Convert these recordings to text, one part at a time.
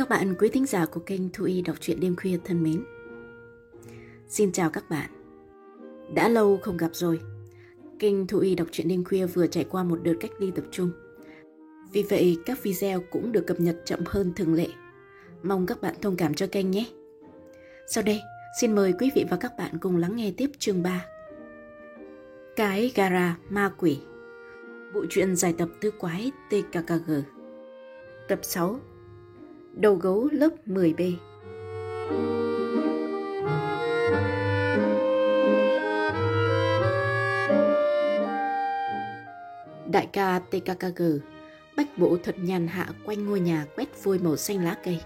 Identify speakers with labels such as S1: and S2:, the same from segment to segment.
S1: Các bạn quý thính giả của kênh Thu Y đọc truyện đêm khuya thân mến. Xin chào các bạn. Đã lâu không gặp rồi. Kênh Thu Y đọc truyện đêm khuya vừa trải qua một đợt cách ly tập trung. Vì vậy các video cũng được cập nhật chậm hơn thường lệ. Mong các bạn thông cảm cho kênh nhé. Sau đây, xin mời quý vị và các bạn cùng lắng nghe tiếp chương 3. Cái gara ma quỷ Bộ truyện giải tập tứ quái TKKG Tập 6 Đầu gấu lớp 10B Đại ca TKKG bách bộ thật nhàn hạ quanh ngôi nhà quét vôi màu xanh lá cây.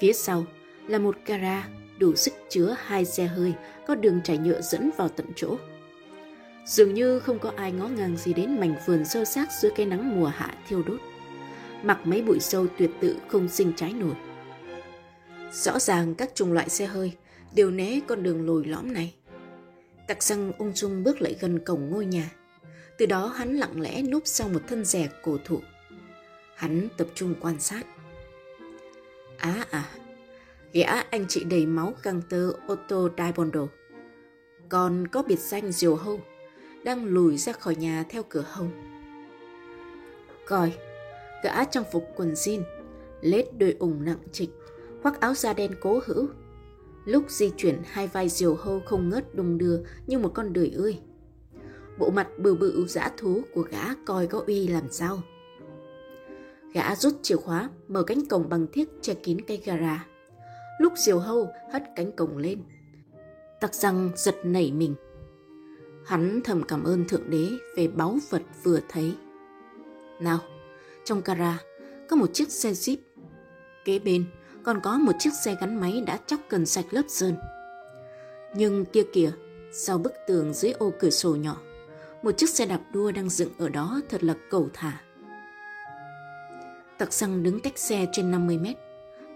S1: Phía sau là một gara đủ sức chứa hai xe hơi có đường trải nhựa dẫn vào tận chỗ. Dường như không có ai ngó ngàng gì đến mảnh vườn sơ xác dưới cây nắng mùa hạ thiêu đốt. Mặc mấy bụi sâu tuyệt tự không sinh trái nổi. Rõ ràng các chủng loại xe hơi đều né con đường lồi lõm này. Tặc xăng ung dung bước lại gần cổng ngôi nhà. Từ đó hắn lặng lẽ núp sau một thân rẻ cổ thụ. Hắn tập trung quan sát. Á à, gã anh chị đầy máu găng tơ Otto Daibondo. Còn có biệt danh Diều Hâu, đang lùi ra khỏi nhà theo cửa hông. Coi, gã trong phục quần jean, lết đôi ủng nặng trịch, khoác áo da đen cố hữu. Lúc di chuyển hai vai diều hâu không ngớt đung đưa như một con đười ươi bộ mặt bự bự dã thú của gã coi có uy làm sao. Gã rút chìa khóa, mở cánh cổng bằng thiết che kín cây gara. Lúc diều hâu hất cánh cổng lên. Tặc răng giật nảy mình. Hắn thầm cảm ơn Thượng Đế về báu vật vừa thấy. Nào, trong gara có một chiếc xe Jeep. Kế bên còn có một chiếc xe gắn máy đã chóc cần sạch lớp sơn. Nhưng kia kìa, sau bức tường dưới ô cửa sổ nhỏ, một chiếc xe đạp đua đang dựng ở đó thật là cầu thả. Tặc xăng đứng cách xe trên 50 mét,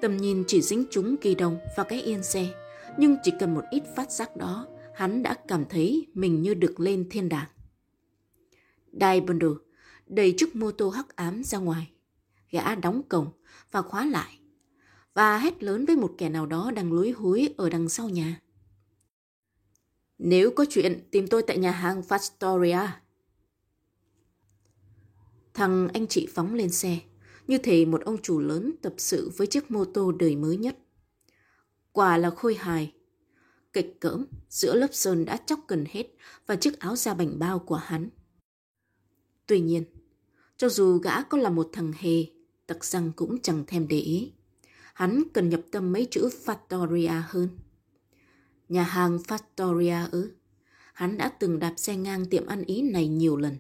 S1: tầm nhìn chỉ dính trúng kỳ đồng và cái yên xe, nhưng chỉ cần một ít phát giác đó, hắn đã cảm thấy mình như được lên thiên đàng. Đai bundle đẩy chiếc mô tô hắc ám ra ngoài, gã đóng cổng và khóa lại, và hét lớn với một kẻ nào đó đang lối húi ở đằng sau nhà. Nếu có chuyện, tìm tôi tại nhà hàng Fastoria. Thằng anh chị phóng lên xe, như thể một ông chủ lớn tập sự với chiếc mô tô đời mới nhất. Quả là khôi hài. Kịch cỡm, giữa lớp sơn đã chóc gần hết và chiếc áo da bảnh bao của hắn. Tuy nhiên, cho dù gã có là một thằng hề, tặc răng cũng chẳng thèm để ý. Hắn cần nhập tâm mấy chữ Fattoria hơn. Nhà hàng Fattoria ư? Hắn đã từng đạp xe ngang tiệm ăn ý này nhiều lần.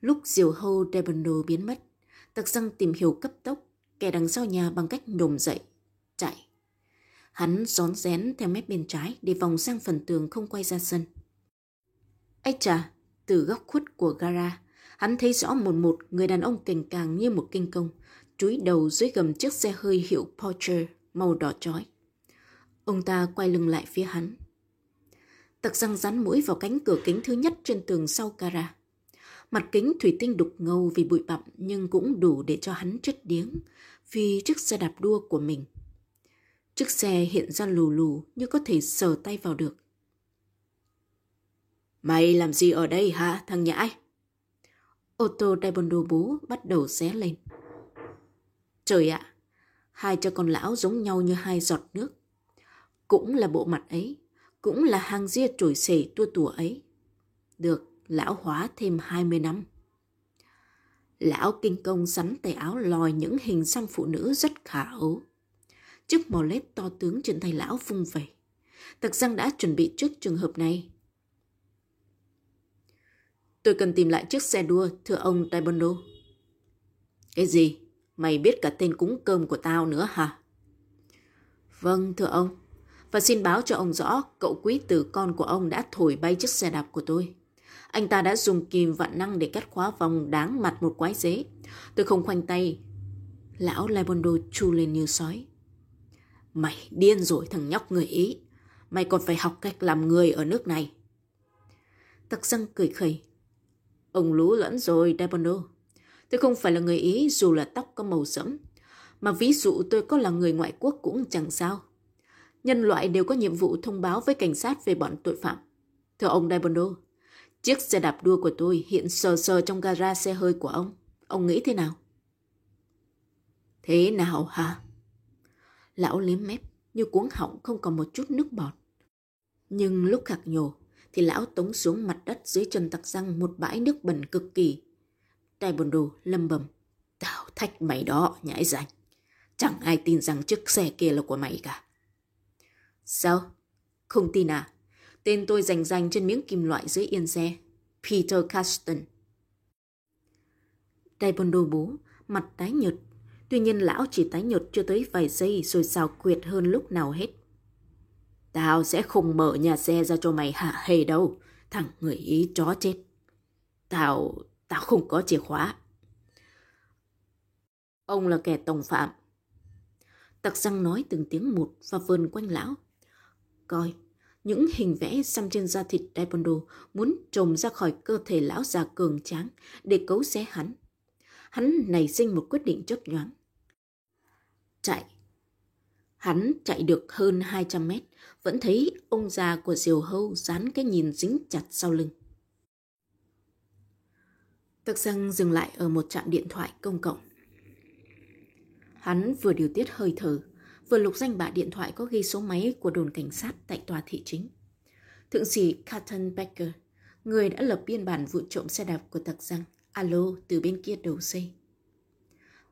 S1: Lúc diều hâu Debondo biến mất, tặc răng tìm hiểu cấp tốc, kẻ đằng sau nhà bằng cách nhổm dậy, chạy. Hắn rón rén theo mép bên trái để vòng sang phần tường không quay ra sân. Ây chà, từ góc khuất của gara, hắn thấy rõ một một người đàn ông cành càng như một kinh công, chúi đầu dưới gầm chiếc xe hơi hiệu Porsche màu đỏ chói. Ông ta quay lưng lại phía hắn. Tặc răng rắn mũi vào cánh cửa kính thứ nhất trên tường sau cara. Mặt kính thủy tinh đục ngầu vì bụi bặm nhưng cũng đủ để cho hắn chết điếng vì chiếc xe đạp đua của mình. Chiếc xe hiện ra lù lù như có thể sờ tay vào được. Mày làm gì ở đây hả thằng nhãi? Ô tô Daibondo bố bắt đầu xé lên. Trời ạ, hai cha con lão giống nhau như hai giọt nước cũng là bộ mặt ấy, cũng là hàng ria trổi xề tua tùa ấy. Được lão hóa thêm 20 năm. Lão kinh công sắn tay áo lòi những hình xăm phụ nữ rất khả ấu. Chiếc mò lết to tướng trên tay lão vung về. Tặc răng đã chuẩn bị trước trường hợp này. Tôi cần tìm lại chiếc xe đua, thưa ông Taibondo. Cái gì? Mày biết cả tên cúng cơm của tao nữa hả? Vâng, thưa ông và xin báo cho ông rõ cậu quý tử con của ông đã thổi bay chiếc xe đạp của tôi. Anh ta đã dùng kìm vạn năng để cắt khóa vòng đáng mặt một quái dế. Tôi không khoanh tay. Lão Laibondo chu lên như sói. Mày điên rồi thằng nhóc người Ý. Mày còn phải học cách làm người ở nước này. Tặc răng cười khẩy. Ông lú lẫn rồi, Debono. Tôi không phải là người Ý dù là tóc có màu sẫm. Mà ví dụ tôi có là người ngoại quốc cũng chẳng sao. Nhân loại đều có nhiệm vụ thông báo với cảnh sát về bọn tội phạm. Thưa ông Debono, chiếc xe đạp đua của tôi hiện sờ sờ trong gara xe hơi của ông. Ông nghĩ thế nào? Thế nào hả? Lão liếm mép như cuống họng không còn một chút nước bọt. Nhưng lúc khạc nhổ thì lão tống xuống mặt đất dưới chân tặc răng một bãi nước bẩn cực kỳ. Tài bồn đồ lâm bầm. Tao thách mày đó, nhãi rành. Chẳng ai tin rằng chiếc xe kia là của mày cả. Sao? Không tin à? Tên tôi rành rành trên miếng kim loại dưới yên xe. Peter Caston. Tài bồn đồ bố, mặt tái nhợt. Tuy nhiên lão chỉ tái nhợt chưa tới vài giây rồi xào quyệt hơn lúc nào hết. Tao sẽ không mở nhà xe ra cho mày hạ hề đâu. Thằng người ý chó chết. Tao, tao không có chìa khóa. Ông là kẻ tổng phạm. Tặc răng nói từng tiếng một và vườn quanh lão. Coi, những hình vẽ xăm trên da thịt Daimondo muốn trồm ra khỏi cơ thể lão già cường tráng để cấu xé hắn. Hắn nảy sinh một quyết định chớp nhoáng. Chạy. Hắn chạy được hơn 200 mét, vẫn thấy ông già của diều hâu dán cái nhìn dính chặt sau lưng. Tắc răng dừng lại ở một trạm điện thoại công cộng. Hắn vừa điều tiết hơi thở, vừa lục danh bạ điện thoại có ghi số máy của đồn cảnh sát tại tòa thị chính. Thượng sĩ Carton Becker, người đã lập biên bản vụ trộm xe đạp của tặc răng, alo từ bên kia đầu dây.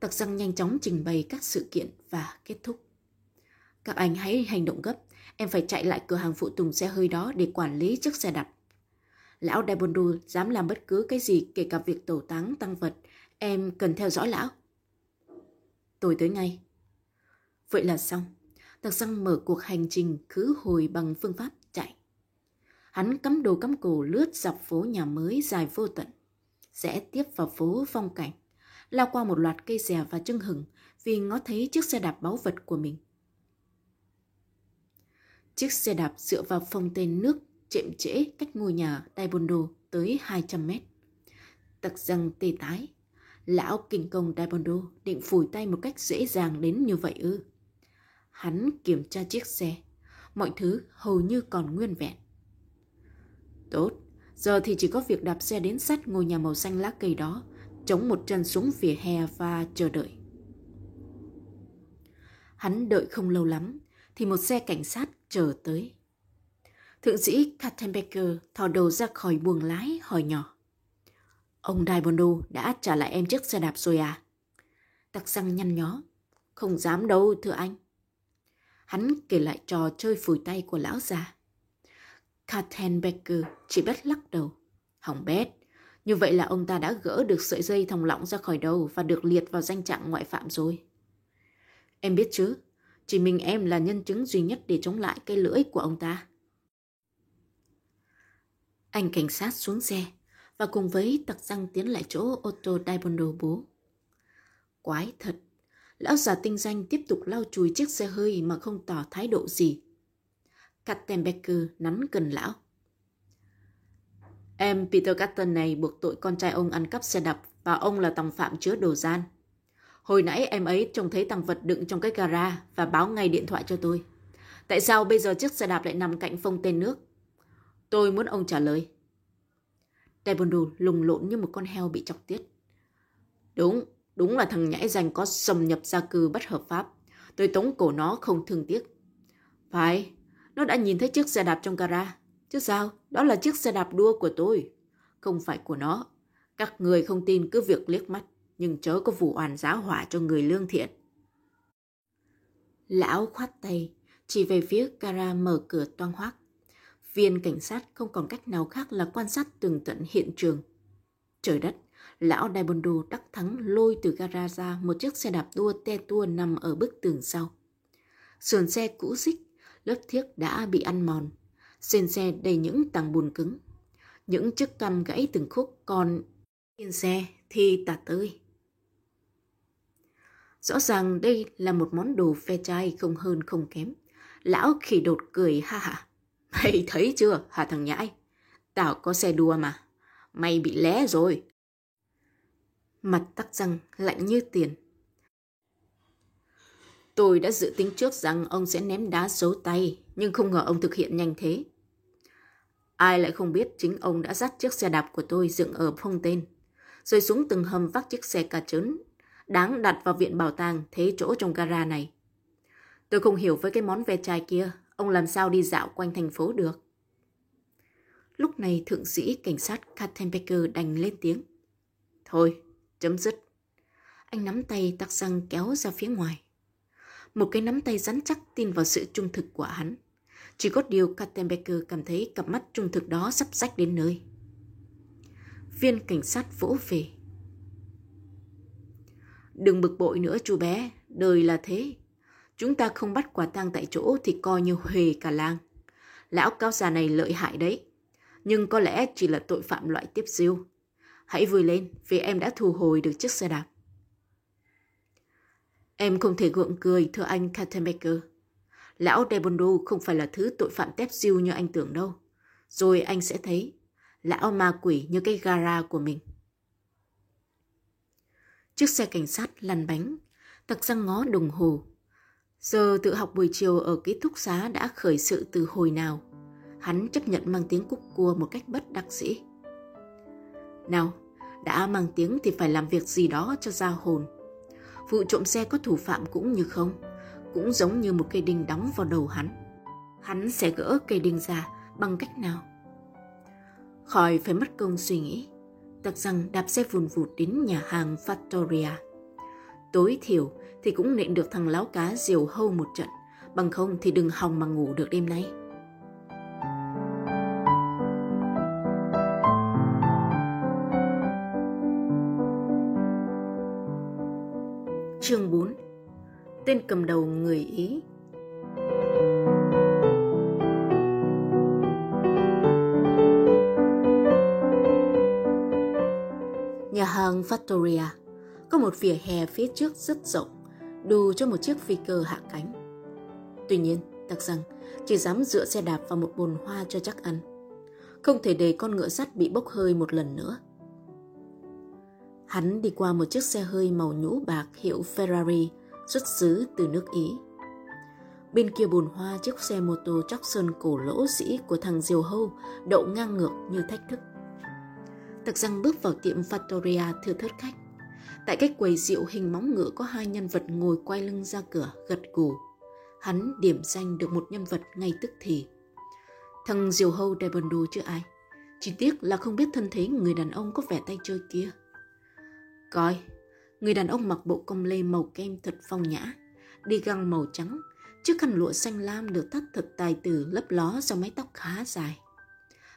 S1: Tặc răng nhanh chóng trình bày các sự kiện và kết thúc. Các anh hãy hành động gấp, em phải chạy lại cửa hàng phụ tùng xe hơi đó để quản lý chiếc xe đạp. Lão Daibondu dám làm bất cứ cái gì kể cả việc tổ táng tăng vật, em cần theo dõi lão. Tôi tới ngay. Vậy là xong. tạc răng mở cuộc hành trình khứ hồi bằng phương pháp chạy. Hắn cắm đồ cắm cổ lướt dọc phố nhà mới dài vô tận. Rẽ tiếp vào phố phong cảnh. Lao qua một loạt cây dè và trưng hừng vì ngó thấy chiếc xe đạp báu vật của mình. Chiếc xe đạp dựa vào phong tên nước chệm trễ cách ngôi nhà Daibondo tới 200 mét. Tặc răng tê tái. Lão kinh công Daibondo định phủi tay một cách dễ dàng đến như vậy ư. Hắn kiểm tra chiếc xe. Mọi thứ hầu như còn nguyên vẹn. Tốt, giờ thì chỉ có việc đạp xe đến sát ngôi nhà màu xanh lá cây đó, chống một chân xuống vỉa hè và chờ đợi. Hắn đợi không lâu lắm, thì một xe cảnh sát chờ tới. Thượng sĩ Kattenbecker thò đầu ra khỏi buồng lái hỏi nhỏ. Ông Daibondo đã trả lại em chiếc xe đạp rồi à? Tặc răng nhăn nhó. Không dám đâu, thưa anh. Hắn kể lại trò chơi phủi tay của lão già. Kattenbecker chỉ bất lắc đầu. Hỏng bét. Như vậy là ông ta đã gỡ được sợi dây thòng lọng ra khỏi đầu và được liệt vào danh trạng ngoại phạm rồi. Em biết chứ, chỉ mình em là nhân chứng duy nhất để chống lại cái lưỡi của ông ta. Anh cảnh sát xuống xe và cùng với tặc răng tiến lại chỗ ô tô Daibondo bố. Quái thật, lão già tinh danh tiếp tục lau chùi chiếc xe hơi mà không tỏ thái độ gì. Kattenbecker nắn gần lão. Em Peter Catton này buộc tội con trai ông ăn cắp xe đạp và ông là tòng phạm chứa đồ gian. Hồi nãy em ấy trông thấy tăng vật đựng trong cái gara và báo ngay điện thoại cho tôi. Tại sao bây giờ chiếc xe đạp lại nằm cạnh phông tên nước? Tôi muốn ông trả lời. Taekwondo lùng lộn như một con heo bị chọc tiết. Đúng, đúng là thằng nhãi danh có xâm nhập gia cư bất hợp pháp. Tôi tống cổ nó không thương tiếc. Phải, nó đã nhìn thấy chiếc xe đạp trong gara. Chứ sao, đó là chiếc xe đạp đua của tôi. Không phải của nó. Các người không tin cứ việc liếc mắt, nhưng chớ có vụ oan giá hỏa cho người lương thiện. Lão khoát tay, chỉ về phía gara mở cửa toang hoác. Viên cảnh sát không còn cách nào khác là quan sát tường tận hiện trường. Trời đất, lão Daibondo đắc thắng lôi từ gara ra một chiếc xe đạp đua te tua nằm ở bức tường sau. Sườn xe cũ xích, lớp thiếc đã bị ăn mòn. Trên xe đầy những tàng bùn cứng. Những chiếc cằm gãy từng khúc còn trên xe thì tạt tơi. Rõ ràng đây là một món đồ phe trai không hơn không kém. Lão khỉ đột cười ha ha. Mày thấy chưa hả thằng nhãi? Tao có xe đua mà. Mày bị lé rồi. Mặt tắc răng lạnh như tiền. Tôi đã dự tính trước rằng ông sẽ ném đá xấu tay, nhưng không ngờ ông thực hiện nhanh thế. Ai lại không biết chính ông đã dắt chiếc xe đạp của tôi dựng ở phong tên, rồi xuống từng hầm vác chiếc xe cà trớn, đáng đặt vào viện bảo tàng thế chỗ trong gara này. Tôi không hiểu với cái món ve chai kia, ông làm sao đi dạo quanh thành phố được. Lúc này thượng sĩ cảnh sát Kattenbecker đành lên tiếng. Thôi, chấm dứt. Anh nắm tay tắc răng kéo ra phía ngoài. Một cái nắm tay rắn chắc tin vào sự trung thực của hắn. Chỉ có điều Kattenbecker cảm thấy cặp mắt trung thực đó sắp rách đến nơi. Viên cảnh sát vỗ về. Đừng bực bội nữa chú bé, đời là thế. Chúng ta không bắt quả tang tại chỗ thì coi như huề cả làng. Lão cao già này lợi hại đấy. Nhưng có lẽ chỉ là tội phạm loại tiếp diêu. Hãy vui lên vì em đã thu hồi được chiếc xe đạp. Em không thể gượng cười, thưa anh Kattenbecker. Lão Debondo không phải là thứ tội phạm tép diêu như anh tưởng đâu. Rồi anh sẽ thấy, lão ma quỷ như cái gara của mình. Chiếc xe cảnh sát lăn bánh, tặc răng ngó đồng hồ. Giờ tự học buổi chiều ở ký thúc xá đã khởi sự từ hồi nào. Hắn chấp nhận mang tiếng cúc cua một cách bất đắc dĩ. Nào, đã mang tiếng thì phải làm việc gì đó cho ra hồn. Vụ trộm xe có thủ phạm cũng như không, cũng giống như một cây đinh đóng vào đầu hắn. Hắn sẽ gỡ cây đinh ra bằng cách nào? Khỏi phải mất công suy nghĩ, tặc rằng đạp xe vùn vụt đến nhà hàng Fattoria. Tối thiểu thì cũng nện được thằng láo cá diều hâu một trận, bằng không thì đừng hòng mà ngủ được đêm nay. Chương 4 Tên cầm đầu người Ý Trong Factoria có một vỉa hè phía trước rất rộng, đủ cho một chiếc phi cơ hạ cánh. Tuy nhiên, đặc rằng chỉ dám dựa xe đạp vào một bồn hoa cho chắc ăn. Không thể để con ngựa sắt bị bốc hơi một lần nữa. Hắn đi qua một chiếc xe hơi màu nhũ bạc hiệu Ferrari xuất xứ từ nước Ý. Bên kia bồn hoa chiếc xe mô tô chóc sơn cổ lỗ sĩ của thằng Diều Hâu đậu ngang ngược như thách thức. Tặc răng bước vào tiệm Fattoria thưa thớt khách. Tại cách quầy rượu hình móng ngựa có hai nhân vật ngồi quay lưng ra cửa gật gù. Hắn điểm danh được một nhân vật ngay tức thì. Thằng Diều Hâu đầy bần đồ chứ ai. Chỉ tiếc là không biết thân thế người đàn ông có vẻ tay chơi kia. Coi, người đàn ông mặc bộ công lê màu kem thật phong nhã, đi găng màu trắng, chiếc khăn lụa xanh lam được thắt thật tài tử lấp ló do mái tóc khá dài.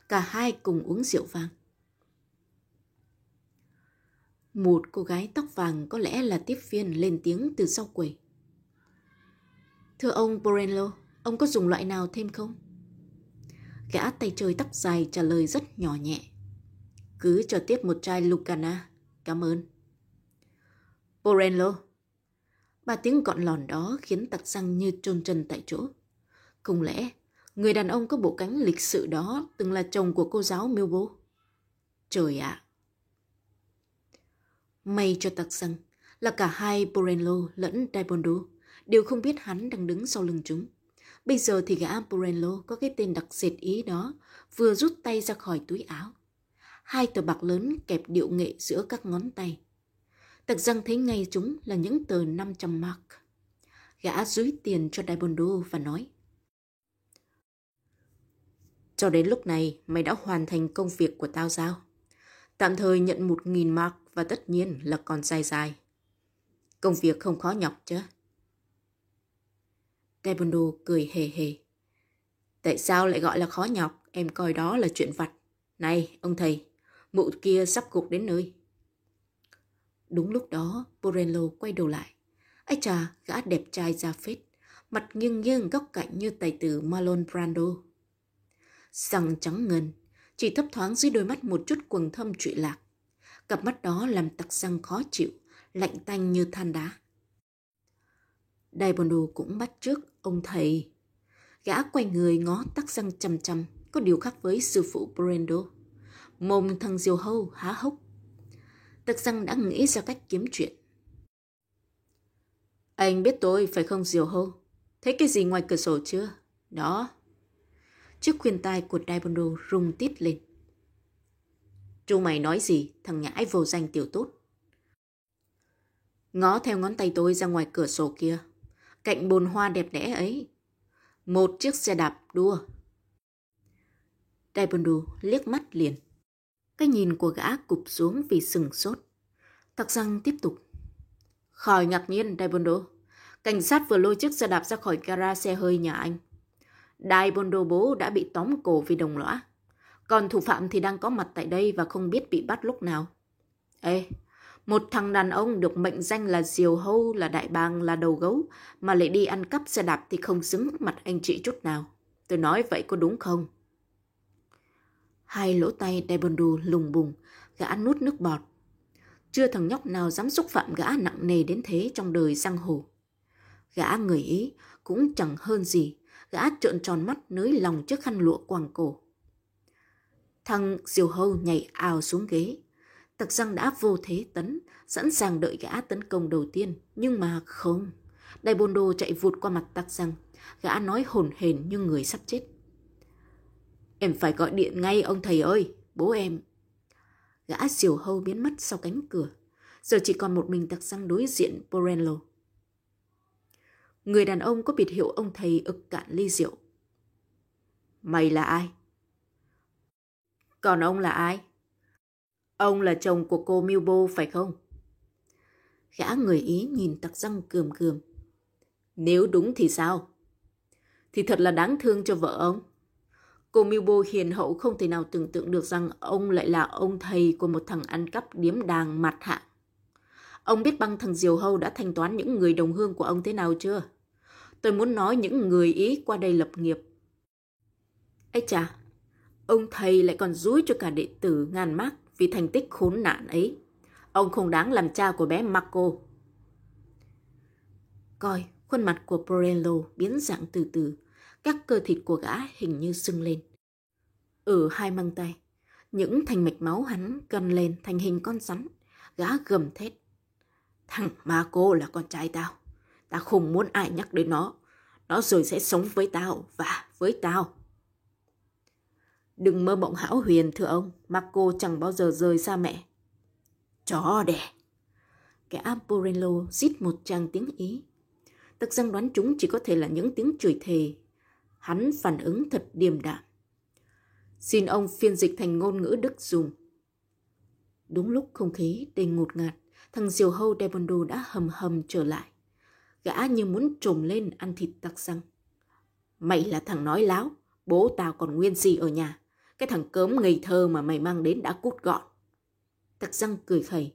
S1: Cả hai cùng uống rượu vang. Một cô gái tóc vàng có lẽ là tiếp viên lên tiếng từ sau quầy. Thưa ông Borello, ông có dùng loại nào thêm không? Gã tay chơi tóc dài trả lời rất nhỏ nhẹ. Cứ cho tiếp một chai Lucana, cảm ơn. Borello. Ba tiếng gọn lòn đó khiến tặc răng như trôn chân tại chỗ. Không lẽ người đàn ông có bộ cánh lịch sự đó từng là chồng của cô giáo Milbo? Trời ạ! À. May cho tặc răng là cả hai Borello lẫn Daibondo đều không biết hắn đang đứng sau lưng chúng. Bây giờ thì gã Borello có cái tên đặc dệt ý đó vừa rút tay ra khỏi túi áo. Hai tờ bạc lớn kẹp điệu nghệ giữa các ngón tay. Tặc răng thấy ngay chúng là những tờ 500 mark. Gã dúi tiền cho Daibondo và nói. Cho đến lúc này, mày đã hoàn thành công việc của tao sao? Tạm thời nhận 1.000 mark và tất nhiên là còn dài dài. Công việc không khó nhọc chứ? Taekwondo cười hề hề. Tại sao lại gọi là khó nhọc? Em coi đó là chuyện vặt. Này, ông thầy, mụ kia sắp gục đến nơi. Đúng lúc đó, Borello quay đầu lại. Ây chà, gã đẹp trai ra phết, mặt nghiêng nghiêng góc cạnh như tài tử Marlon Brando. Răng trắng ngần, chỉ thấp thoáng dưới đôi mắt một chút quầng thâm trụy lạc. Cặp mắt đó làm tặc răng khó chịu, lạnh tanh như than đá. Daibondo cũng bắt trước ông thầy. Gã quay người ngó tắc răng chăm chăm, có điều khác với sư phụ Brando. Mồm thằng diều hâu há hốc Tặc răng đã nghĩ ra cách kiếm chuyện. Anh biết tôi phải không Diều hâu Thấy cái gì ngoài cửa sổ chưa? Đó. Chiếc khuyên tai của Daimondo rung tít lên. Chú mày nói gì, thằng nhãi vô danh tiểu tốt. Ngó theo ngón tay tôi ra ngoài cửa sổ kia. Cạnh bồn hoa đẹp đẽ ấy. Một chiếc xe đạp đua. Daimondo liếc mắt liền. Cái nhìn của gã cụp xuống vì sừng sốt. Tặc răng tiếp tục. Khỏi ngạc nhiên, Daimondo. Cảnh sát vừa lôi chiếc xe đạp ra khỏi gara xe hơi nhà anh. Daimondo bố đã bị tóm cổ vì đồng lõa. Còn thủ phạm thì đang có mặt tại đây và không biết bị bắt lúc nào. Ê, một thằng đàn ông được mệnh danh là diều hâu, là đại bàng, là đầu gấu, mà lại đi ăn cắp xe đạp thì không xứng mặt anh chị chút nào. Tôi nói vậy có đúng không? Hai lỗ tay Daimondo lùng bùng, gã nuốt nước bọt. Chưa thằng nhóc nào dám xúc phạm gã nặng nề đến thế trong đời giang hồ. Gã người Ý cũng chẳng hơn gì, gã trợn tròn mắt nới lòng trước khăn lụa quàng cổ. Thằng diều hâu nhảy ào xuống ghế. Tặc răng đã vô thế tấn, sẵn sàng đợi gã tấn công đầu tiên. Nhưng mà không. Đại bồn đồ chạy vụt qua mặt tặc răng. Gã nói hồn hển như người sắp chết. Em phải gọi điện ngay ông thầy ơi, bố em. Gã diều hâu biến mất sau cánh cửa. Giờ chỉ còn một mình tặc răng đối diện Borello. Người đàn ông có biệt hiệu ông thầy ực cạn ly rượu. Mày là ai? Còn ông là ai? Ông là chồng của cô Milbo, phải không? Gã người Ý nhìn tặc răng cườm cườm. Nếu đúng thì sao? Thì thật là đáng thương cho vợ ông. Cô Milbo hiền hậu không thể nào tưởng tượng được rằng ông lại là ông thầy của một thằng ăn cắp điếm đàng mặt hạng. Ông biết băng thằng Diều Hâu đã thanh toán những người đồng hương của ông thế nào chưa? Tôi muốn nói những người Ý qua đây lập nghiệp. Ây chà, ông thầy lại còn rúi cho cả đệ tử ngàn mác vì thành tích khốn nạn ấy. Ông không đáng làm cha của bé Marco. Coi, khuôn mặt của Porello biến dạng từ từ, các cơ thịt của gã hình như sưng lên. Ở hai măng tay, những thành mạch máu hắn cầm lên thành hình con rắn, gã gầm thét. Thằng Marco là con trai tao. Ta không muốn ai nhắc đến nó. Nó rồi sẽ sống với tao và với tao. Đừng mơ mộng hão huyền thưa ông. Marco chẳng bao giờ rời xa mẹ. Chó đẻ. Kẻ Amporello rít một tràng tiếng Ý. Tật răng đoán chúng chỉ có thể là những tiếng chửi thề. Hắn phản ứng thật điềm đạm. Xin ông phiên dịch thành ngôn ngữ Đức dùng. Đúng lúc không khí đầy ngột ngạt, thằng diều hâu Devondo đã hầm hầm trở lại. Gã như muốn trồm lên ăn thịt tặc răng. Mày là thằng nói láo, bố tao còn nguyên gì ở nhà. Cái thằng cớm ngây thơ mà mày mang đến đã cút gọn. Tặc răng cười khẩy.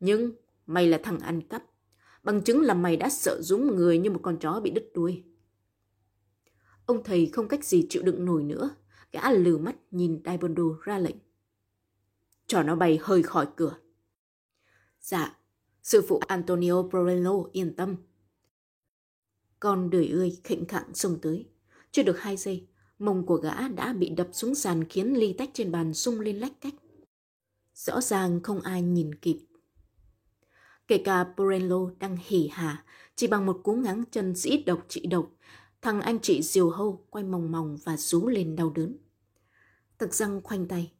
S1: Nhưng mày là thằng ăn cắp. Bằng chứng là mày đã sợ dũng người như một con chó bị đứt đuôi. Ông thầy không cách gì chịu đựng nổi nữa. Gã lừ mắt nhìn Daibondo ra lệnh. Cho nó bay hơi khỏi cửa. Dạ, sư phụ Antonio Borello yên tâm. Con đời ơi khệnh khạng xông tới. Chưa được hai giây, mông của gã đã bị đập xuống sàn khiến ly tách trên bàn sung lên lách cách. Rõ ràng không ai nhìn kịp. Kể cả Porello đang hỉ hả, chỉ bằng một cú ngáng chân dĩ độc trị độc, thằng anh chị diều hâu quay mòng mòng và rú lên đau đớn. Thực răng khoanh tay.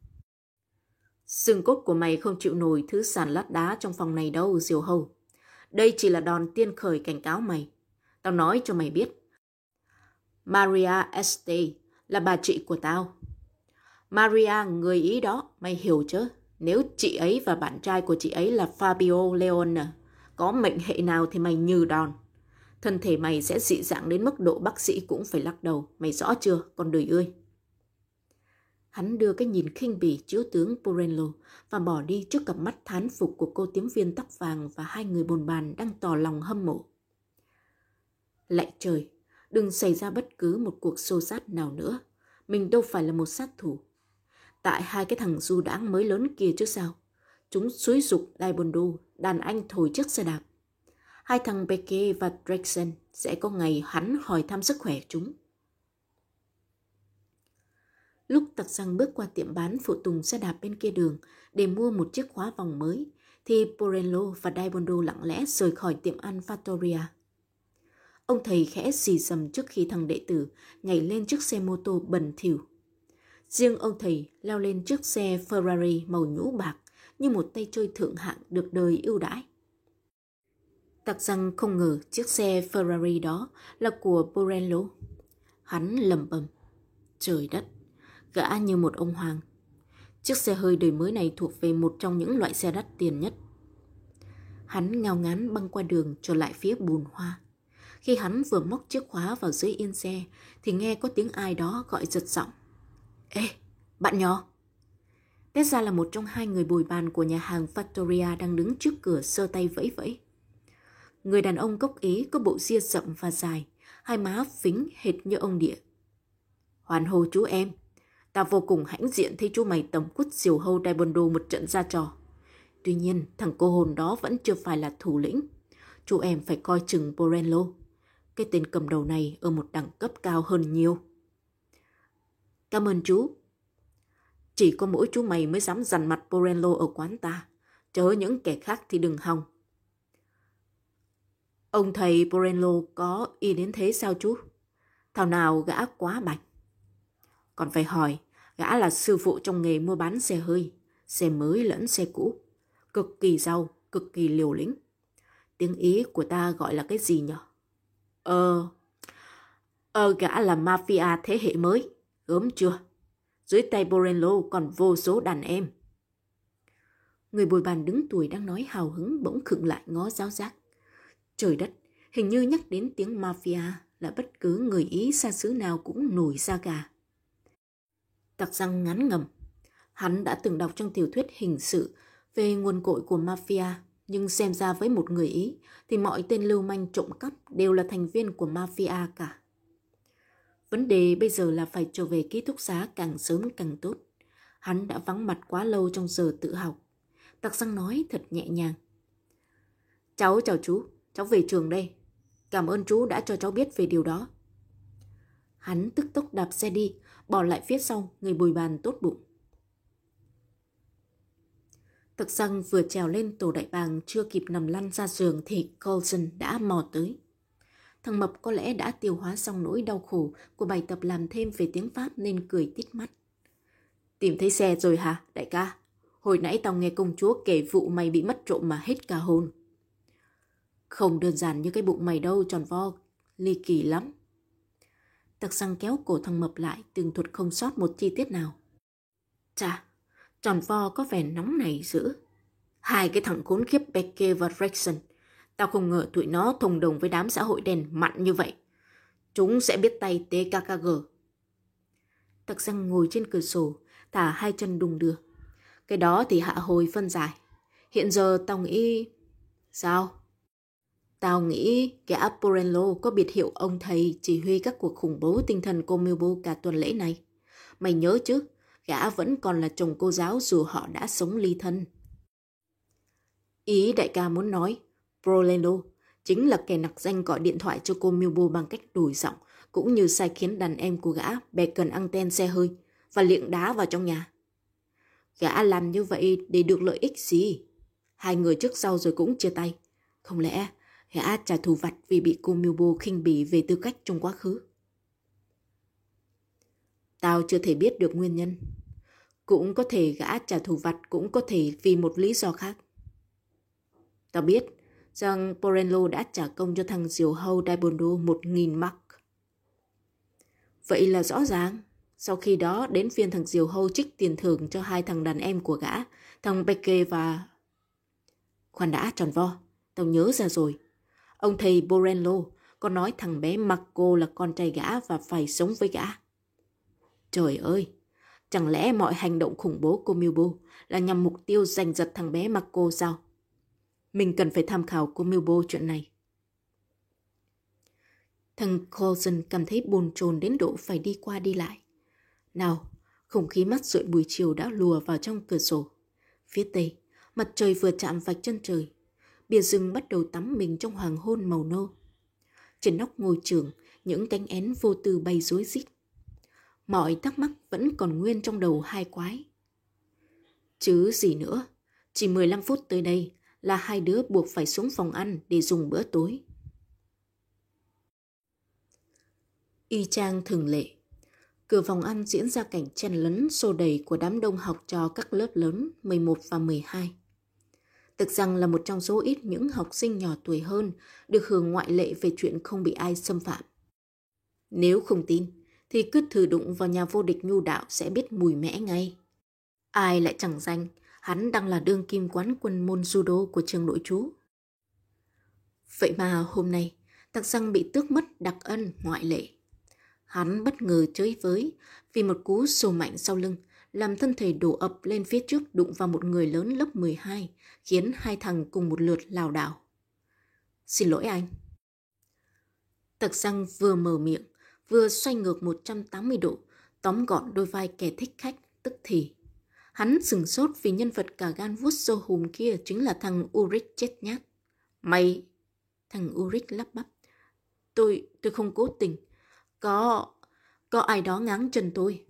S1: Xương cốt của mày không chịu nổi thứ sàn lát đá trong phòng này đâu, diều hâu. Đây chỉ là đòn tiên khởi cảnh cáo mày. Tao nói cho mày biết. Maria Este là bà chị của tao. Maria người Ý đó, mày hiểu chứ? Nếu chị ấy và bạn trai của chị ấy là Fabio Leone, có mệnh hệ nào thì mày như đòn. Thân thể mày sẽ dị dạng đến mức độ bác sĩ cũng phải lắc đầu. Mày rõ chưa, con đời ơi? Hắn đưa cái nhìn khinh bỉ chiếu tướng Porello và bỏ đi trước cặp mắt thán phục của cô tiếm viên tóc vàng và hai người bồn bàn đang tỏ lòng hâm mộ. Lạy trời, đừng xảy ra bất cứ một cuộc xô xát nào nữa. Mình đâu phải là một sát thủ. Tại hai cái thằng du đãng mới lớn kia chứ sao. Chúng xúi dục Daibondo, đàn anh thổi chiếc xe đạp. Hai thằng Beke và Drexen sẽ có ngày hắn hỏi thăm sức khỏe chúng. Lúc tặc răng bước qua tiệm bán phụ tùng xe đạp bên kia đường để mua một chiếc khóa vòng mới, thì Porello và Daibondo lặng lẽ rời khỏi tiệm ăn Fattoria. Ông thầy khẽ xì dầm trước khi thằng đệ tử nhảy lên chiếc xe mô tô bẩn thỉu. Riêng ông thầy leo lên chiếc xe Ferrari màu nhũ bạc như một tay chơi thượng hạng được đời ưu đãi. Tặc rằng không ngờ chiếc xe Ferrari đó là của Borello. Hắn lầm bầm. Trời đất, gã như một ông hoàng. Chiếc xe hơi đời mới này thuộc về một trong những loại xe đắt tiền nhất. Hắn ngao ngán băng qua đường trở lại phía bùn hoa. Khi hắn vừa móc chiếc khóa vào dưới yên xe thì nghe có tiếng ai đó gọi giật giọng. Ê, bạn nhỏ! Tết ra là một trong hai người bồi bàn của nhà hàng Factoria đang đứng trước cửa sơ tay vẫy vẫy. Người đàn ông gốc Ý có bộ ria rậm và dài, hai má phính hệt như ông địa. Hoàn hồ chú em, ta vô cùng hãnh diện thấy chú mày tầm quất diều hâu Daimondo một trận ra trò. Tuy nhiên, thằng cô hồn đó vẫn chưa phải là thủ lĩnh. Chú em phải coi chừng Borello. Cái tên cầm đầu này ở một đẳng cấp cao hơn nhiều. Cảm ơn chú. Chỉ có mỗi chú mày mới dám dằn mặt Borello ở quán ta. Chớ những kẻ khác thì đừng hòng. Ông thầy Borello có y đến thế sao chú? Thảo nào gã quá bạch. Còn phải hỏi, gã là sư phụ trong nghề mua bán xe hơi, xe mới lẫn xe cũ. Cực kỳ giàu, cực kỳ liều lĩnh. Tiếng Ý của ta gọi là cái gì nhỉ? Ờ, ờ gã là mafia thế hệ mới, gớm chưa? Dưới tay Borello còn vô số đàn em. Người bồi bàn đứng tuổi đang nói hào hứng bỗng khựng lại ngó giáo giác. Trời đất, hình như nhắc đến tiếng mafia là bất cứ người Ý xa xứ nào cũng nổi da gà. Tặc răng ngắn ngầm. Hắn đã từng đọc trong tiểu thuyết hình sự về nguồn cội của mafia, nhưng xem ra với một người Ý thì mọi tên lưu manh trộm cắp đều là thành viên của mafia cả. Vấn đề bây giờ là phải trở về ký túc xá càng sớm càng tốt. Hắn đã vắng mặt quá lâu trong giờ tự học. Tặc răng nói thật nhẹ nhàng. Cháu chào chú, cháu về trường đây. Cảm ơn chú đã cho cháu biết về điều đó. Hắn tức tốc đạp xe đi, bỏ lại phía sau người bồi bàn tốt bụng. Tặc rằng vừa trèo lên tổ đại bàng chưa kịp nằm lăn ra giường thì Colson đã mò tới. Thằng Mập có lẽ đã tiêu hóa xong nỗi đau khổ của bài tập làm thêm về tiếng Pháp nên cười tít mắt. Tìm thấy xe rồi hả, đại ca? Hồi nãy tao nghe công chúa kể vụ mày bị mất trộm mà hết cả hồn. Không đơn giản như cái bụng mày đâu, tròn vo, ly kỳ lắm. Tặc răng kéo cổ thằng Mập lại, từng thuật không sót một chi tiết nào. Chà, tròn vo có vẻ nóng này dữ. Hai cái thằng khốn kiếp Becky và Rexon – Tao không ngờ tụi nó thông đồng với đám xã hội đen mặn như vậy. Chúng sẽ biết tay TKKG. Tặc răng ngồi trên cửa sổ, thả hai chân đùng đưa. Cái đó thì hạ hồi phân giải. Hiện giờ tao nghĩ... Sao? Tao nghĩ cái Aporello có biệt hiệu ông thầy chỉ huy các cuộc khủng bố tinh thần Comilbo cả tuần lễ này. Mày nhớ chứ, gã vẫn còn là chồng cô giáo dù họ đã sống ly thân. Ý đại ca muốn nói, Prolendo chính là kẻ nặc danh gọi điện thoại cho cô Milbo bằng cách đổi giọng, cũng như sai khiến đàn em của gã bè cần anten xe hơi và liệng đá vào trong nhà. Gã làm như vậy để được lợi ích gì? Hai người trước sau rồi cũng chia tay. Không lẽ gã trả thù vặt vì bị cô Milbo khinh bỉ về tư cách trong quá khứ? Tao chưa thể biết được nguyên nhân. Cũng có thể gã trả thù vặt cũng có thể vì một lý do khác. Tao biết rằng Porello đã trả công cho thằng diều hâu Daibondo một nghìn mark. Vậy là rõ ràng, sau khi đó đến phiên thằng diều hâu trích tiền thưởng cho hai thằng đàn em của gã, thằng Becky và... Khoan đã tròn vo, tao nhớ ra rồi. Ông thầy Borello có nói thằng bé Marco là con trai gã và phải sống với gã. Trời ơi, chẳng lẽ mọi hành động khủng bố của Milbo là nhằm mục tiêu giành giật thằng bé Marco sao? Mình cần phải tham khảo cô Milbo chuyện này. Thằng Coulson cảm thấy bồn chồn đến độ phải đi qua đi lại. Nào, không khí mắt rượi buổi chiều đã lùa vào trong cửa sổ. Phía tây, mặt trời vừa chạm vạch chân trời. Bìa rừng bắt đầu tắm mình trong hoàng hôn màu nâu. Trên nóc ngôi trường, những cánh én vô tư bay rối rít. Mọi thắc mắc vẫn còn nguyên trong đầu hai quái. Chứ gì nữa, Chỉ 15 phút tới đây là hai đứa buộc phải xuống phòng ăn để dùng bữa tối. Y chang thường lệ, cửa phòng ăn diễn ra cảnh chen lấn xô đầy của đám đông học trò các lớp lớn 11 và 12. Thực rằng là một trong số ít những học sinh nhỏ tuổi hơn được hưởng ngoại lệ về chuyện không bị ai xâm phạm. Nếu không tin, thì cứ thử đụng vào nhà vô địch nhu đạo sẽ biết mùi mẽ ngay. Ai lại chẳng danh, hắn đang là đương kim quán quân môn judo của trường nội chú. Vậy mà hôm nay, tặc răng bị tước mất đặc ân ngoại lệ. Hắn bất ngờ chơi với vì một cú sổ mạnh sau lưng làm thân thể đổ ập lên phía trước đụng vào một người lớn lớp 12, khiến hai thằng cùng một lượt lảo đảo. Xin lỗi anh. Tặc răng vừa mở miệng, vừa xoay ngược 180 độ, tóm gọn đôi vai kẻ thích khách, tức thì. Hắn sừng sốt vì nhân vật cả gan vuốt sâu hùm kia chính là thằng Ulrich chết nhát. Mày... Thằng Ulrich lắp bắp. Tôi, tôi không cố tình. Có... có ai đó ngáng chân tôi.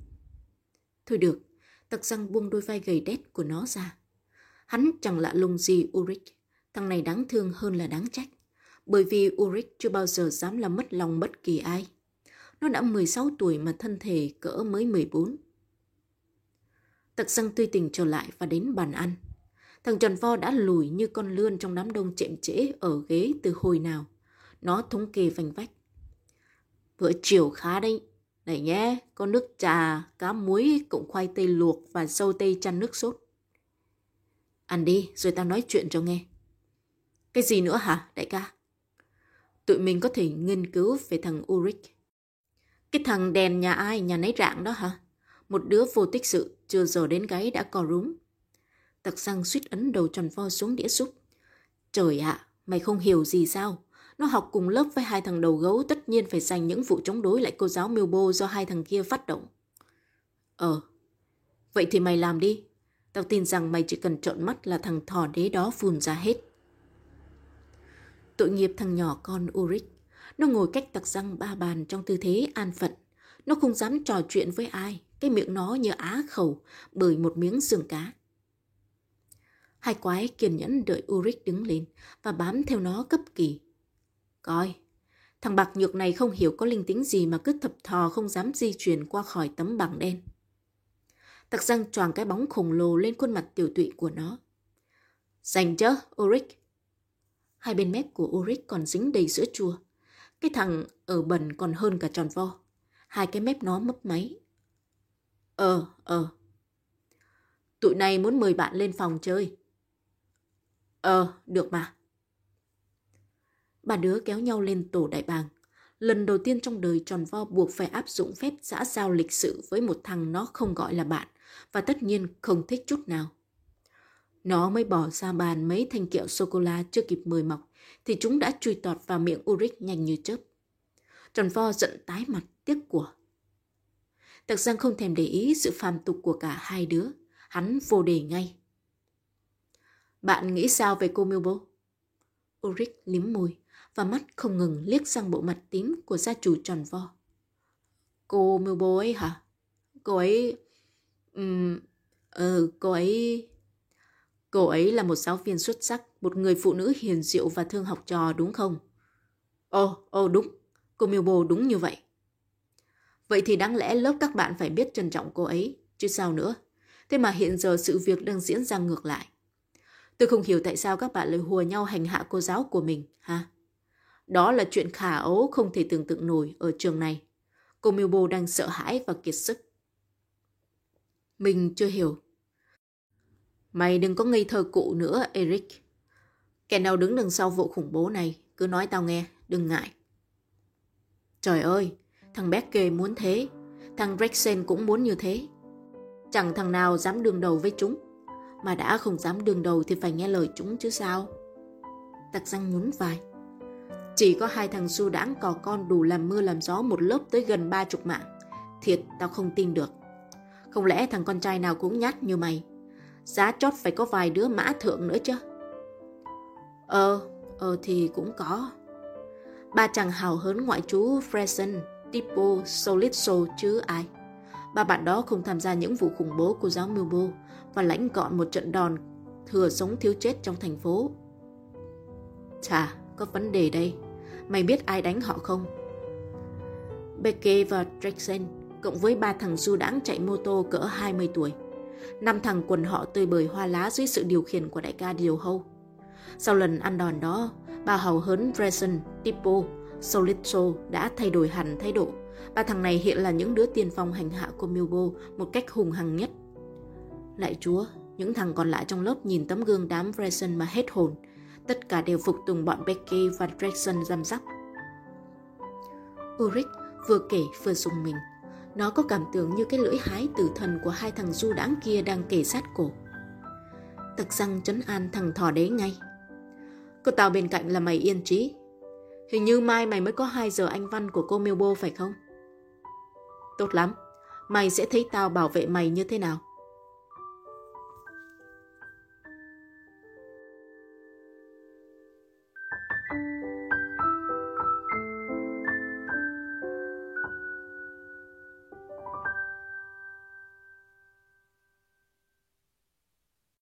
S1: Thôi được, tặc răng buông đôi vai gầy đét của nó ra. Hắn chẳng lạ lùng gì Ulrich. Thằng này đáng thương hơn là đáng trách. Bởi vì Ulrich chưa bao giờ dám làm mất lòng bất kỳ ai. Nó đã 16 tuổi mà thân thể cỡ mới 14. Tặc răng tươi tỉnh trở lại và đến bàn ăn. Thằng tròn Vo đã lùi như con lươn trong đám đông chệm trễ ở ghế từ hồi nào. Nó thống kê vành vách. Bữa chiều khá đấy. Này nhé, có nước trà, cá muối, cộng khoai tây luộc và sâu tây chăn nước sốt. Ăn đi, rồi tao nói chuyện cho nghe. Cái gì nữa hả, đại ca? Tụi mình có thể nghiên cứu về thằng Ulrich. Cái thằng đèn nhà ai, nhà nấy rạng đó hả? Một đứa vô tích sự, chưa giờ đến gáy đã cò rúm. Tặc răng suýt ấn đầu tròn vo xuống đĩa súp. Trời ạ, mày không hiểu gì sao? Nó học cùng lớp với hai thằng đầu gấu tất nhiên phải dành những vụ chống đối lại cô giáo miêu bô do hai thằng kia phát động. Ờ, vậy thì mày làm đi. Tao tin rằng mày chỉ cần trợn mắt là thằng thỏ đế đó phun ra hết. Tội nghiệp thằng nhỏ con Ulrich. Nó ngồi cách tặc răng ba bàn trong tư thế an phận. Nó không dám trò chuyện với ai. Cái miệng nó như á khẩu bởi một miếng xương cá. Hai quái kiên nhẫn đợi Ulrich đứng lên và bám theo nó cấp kỳ. Coi, thằng bạc nhược này không hiểu có linh tính gì mà cứ thập thò không dám di chuyển qua khỏi tấm bảng đen. Tặc răng choàng cái bóng khổng lồ lên khuôn mặt tiểu tụy của nó. Dành chớ, Ulrich. Hai bên mép của Ulrich còn dính đầy sữa chua. Cái thằng ở bẩn còn hơn cả tròn vo. Hai cái mép nó mấp máy. Ờ, ờ. Tụi này muốn mời bạn lên phòng chơi. Ờ, được mà. Ba đứa kéo nhau lên tổ đại bàng. Lần đầu tiên trong đời tròn vo buộc phải áp dụng phép xã giao lịch sự với một thằng nó không gọi là bạn và tất nhiên không thích chút nào. Nó mới bỏ ra bàn mấy thanh kẹo sô-cô-la chưa kịp mời mọc thì chúng đã chui tọt vào miệng Ulrich nhanh như chớp. Tròn vo giận tái mặt tiếc của. Tặc Giang không thèm để ý sự phàm tục của cả hai đứa. Hắn vô đề ngay. Bạn nghĩ sao về cô Milbo? Ulrich liếm môi và mắt không ngừng liếc sang bộ mặt tím của gia chủ tròn vo. Cô Milbo ấy hả? Cô ấy... Um, ừ, cô ấy... Cô ấy là một giáo viên xuất sắc, một người phụ nữ hiền diệu và thương học trò đúng không? Ồ, ồ đúng, cô Milbo đúng như vậy. Vậy thì đáng lẽ lớp các bạn phải biết trân trọng cô ấy, chứ sao nữa. Thế mà hiện giờ sự việc đang diễn ra ngược lại. Tôi không hiểu tại sao các bạn lại hùa nhau hành hạ cô giáo của mình, ha? Đó là chuyện khả ấu không thể tưởng tượng nổi ở trường này. Cô Milbo đang sợ hãi và kiệt sức. Mình chưa hiểu. Mày đừng có ngây thơ cụ nữa, Eric. Kẻ nào đứng đằng sau vụ khủng bố này, cứ nói tao nghe, đừng ngại. Trời ơi, thằng Becker muốn thế, thằng Rexen cũng muốn như thế. Chẳng thằng nào dám đương đầu với chúng, mà đã không dám đương đầu thì phải nghe lời chúng chứ sao. Tặc răng nhún vai. Chỉ có hai thằng su đãng cò con đủ làm mưa làm gió một lớp tới gần ba chục mạng. Thiệt, tao không tin được. Không lẽ thằng con trai nào cũng nhát như mày? Giá chót phải có vài đứa mã thượng nữa chứ. Ờ, ờ thì cũng có. Ba chàng hào hớn ngoại chú Fresen, Tipo, Solitso chứ ai. Ba bạn đó không tham gia những vụ khủng bố của giáo Mưu Bô và lãnh gọn một trận đòn thừa sống thiếu chết trong thành phố. Chà, có vấn đề đây. Mày biết ai đánh họ không? Becky và Drexen cộng với ba thằng du đãng chạy mô tô cỡ 20 tuổi. Năm thằng quần họ tươi bời hoa lá dưới sự điều khiển của đại ca Điều Hâu. Sau lần ăn đòn đó, bà hào hớn Dresden, Tipo, Solitso đã thay đổi hẳn thái độ. Ba thằng này hiện là những đứa tiên phong hành hạ cô Milbo một cách hùng hằng nhất. Lại chúa, những thằng còn lại trong lớp nhìn tấm gương đám Dresden mà hết hồn. Tất cả đều phục tùng bọn Becky và Dresden giam rắp. Ulrich vừa kể vừa dùng mình. Nó có cảm tưởng như cái lưỡi hái tử thần của hai thằng du đãng kia đang kể sát cổ. Tặc răng chấn an thằng thỏ đế ngay. Cô tao bên cạnh là mày yên trí. Hình như mai mày mới có 2 giờ anh văn của cô Milbo phải không? Tốt lắm. Mày sẽ thấy tao bảo vệ mày như thế nào?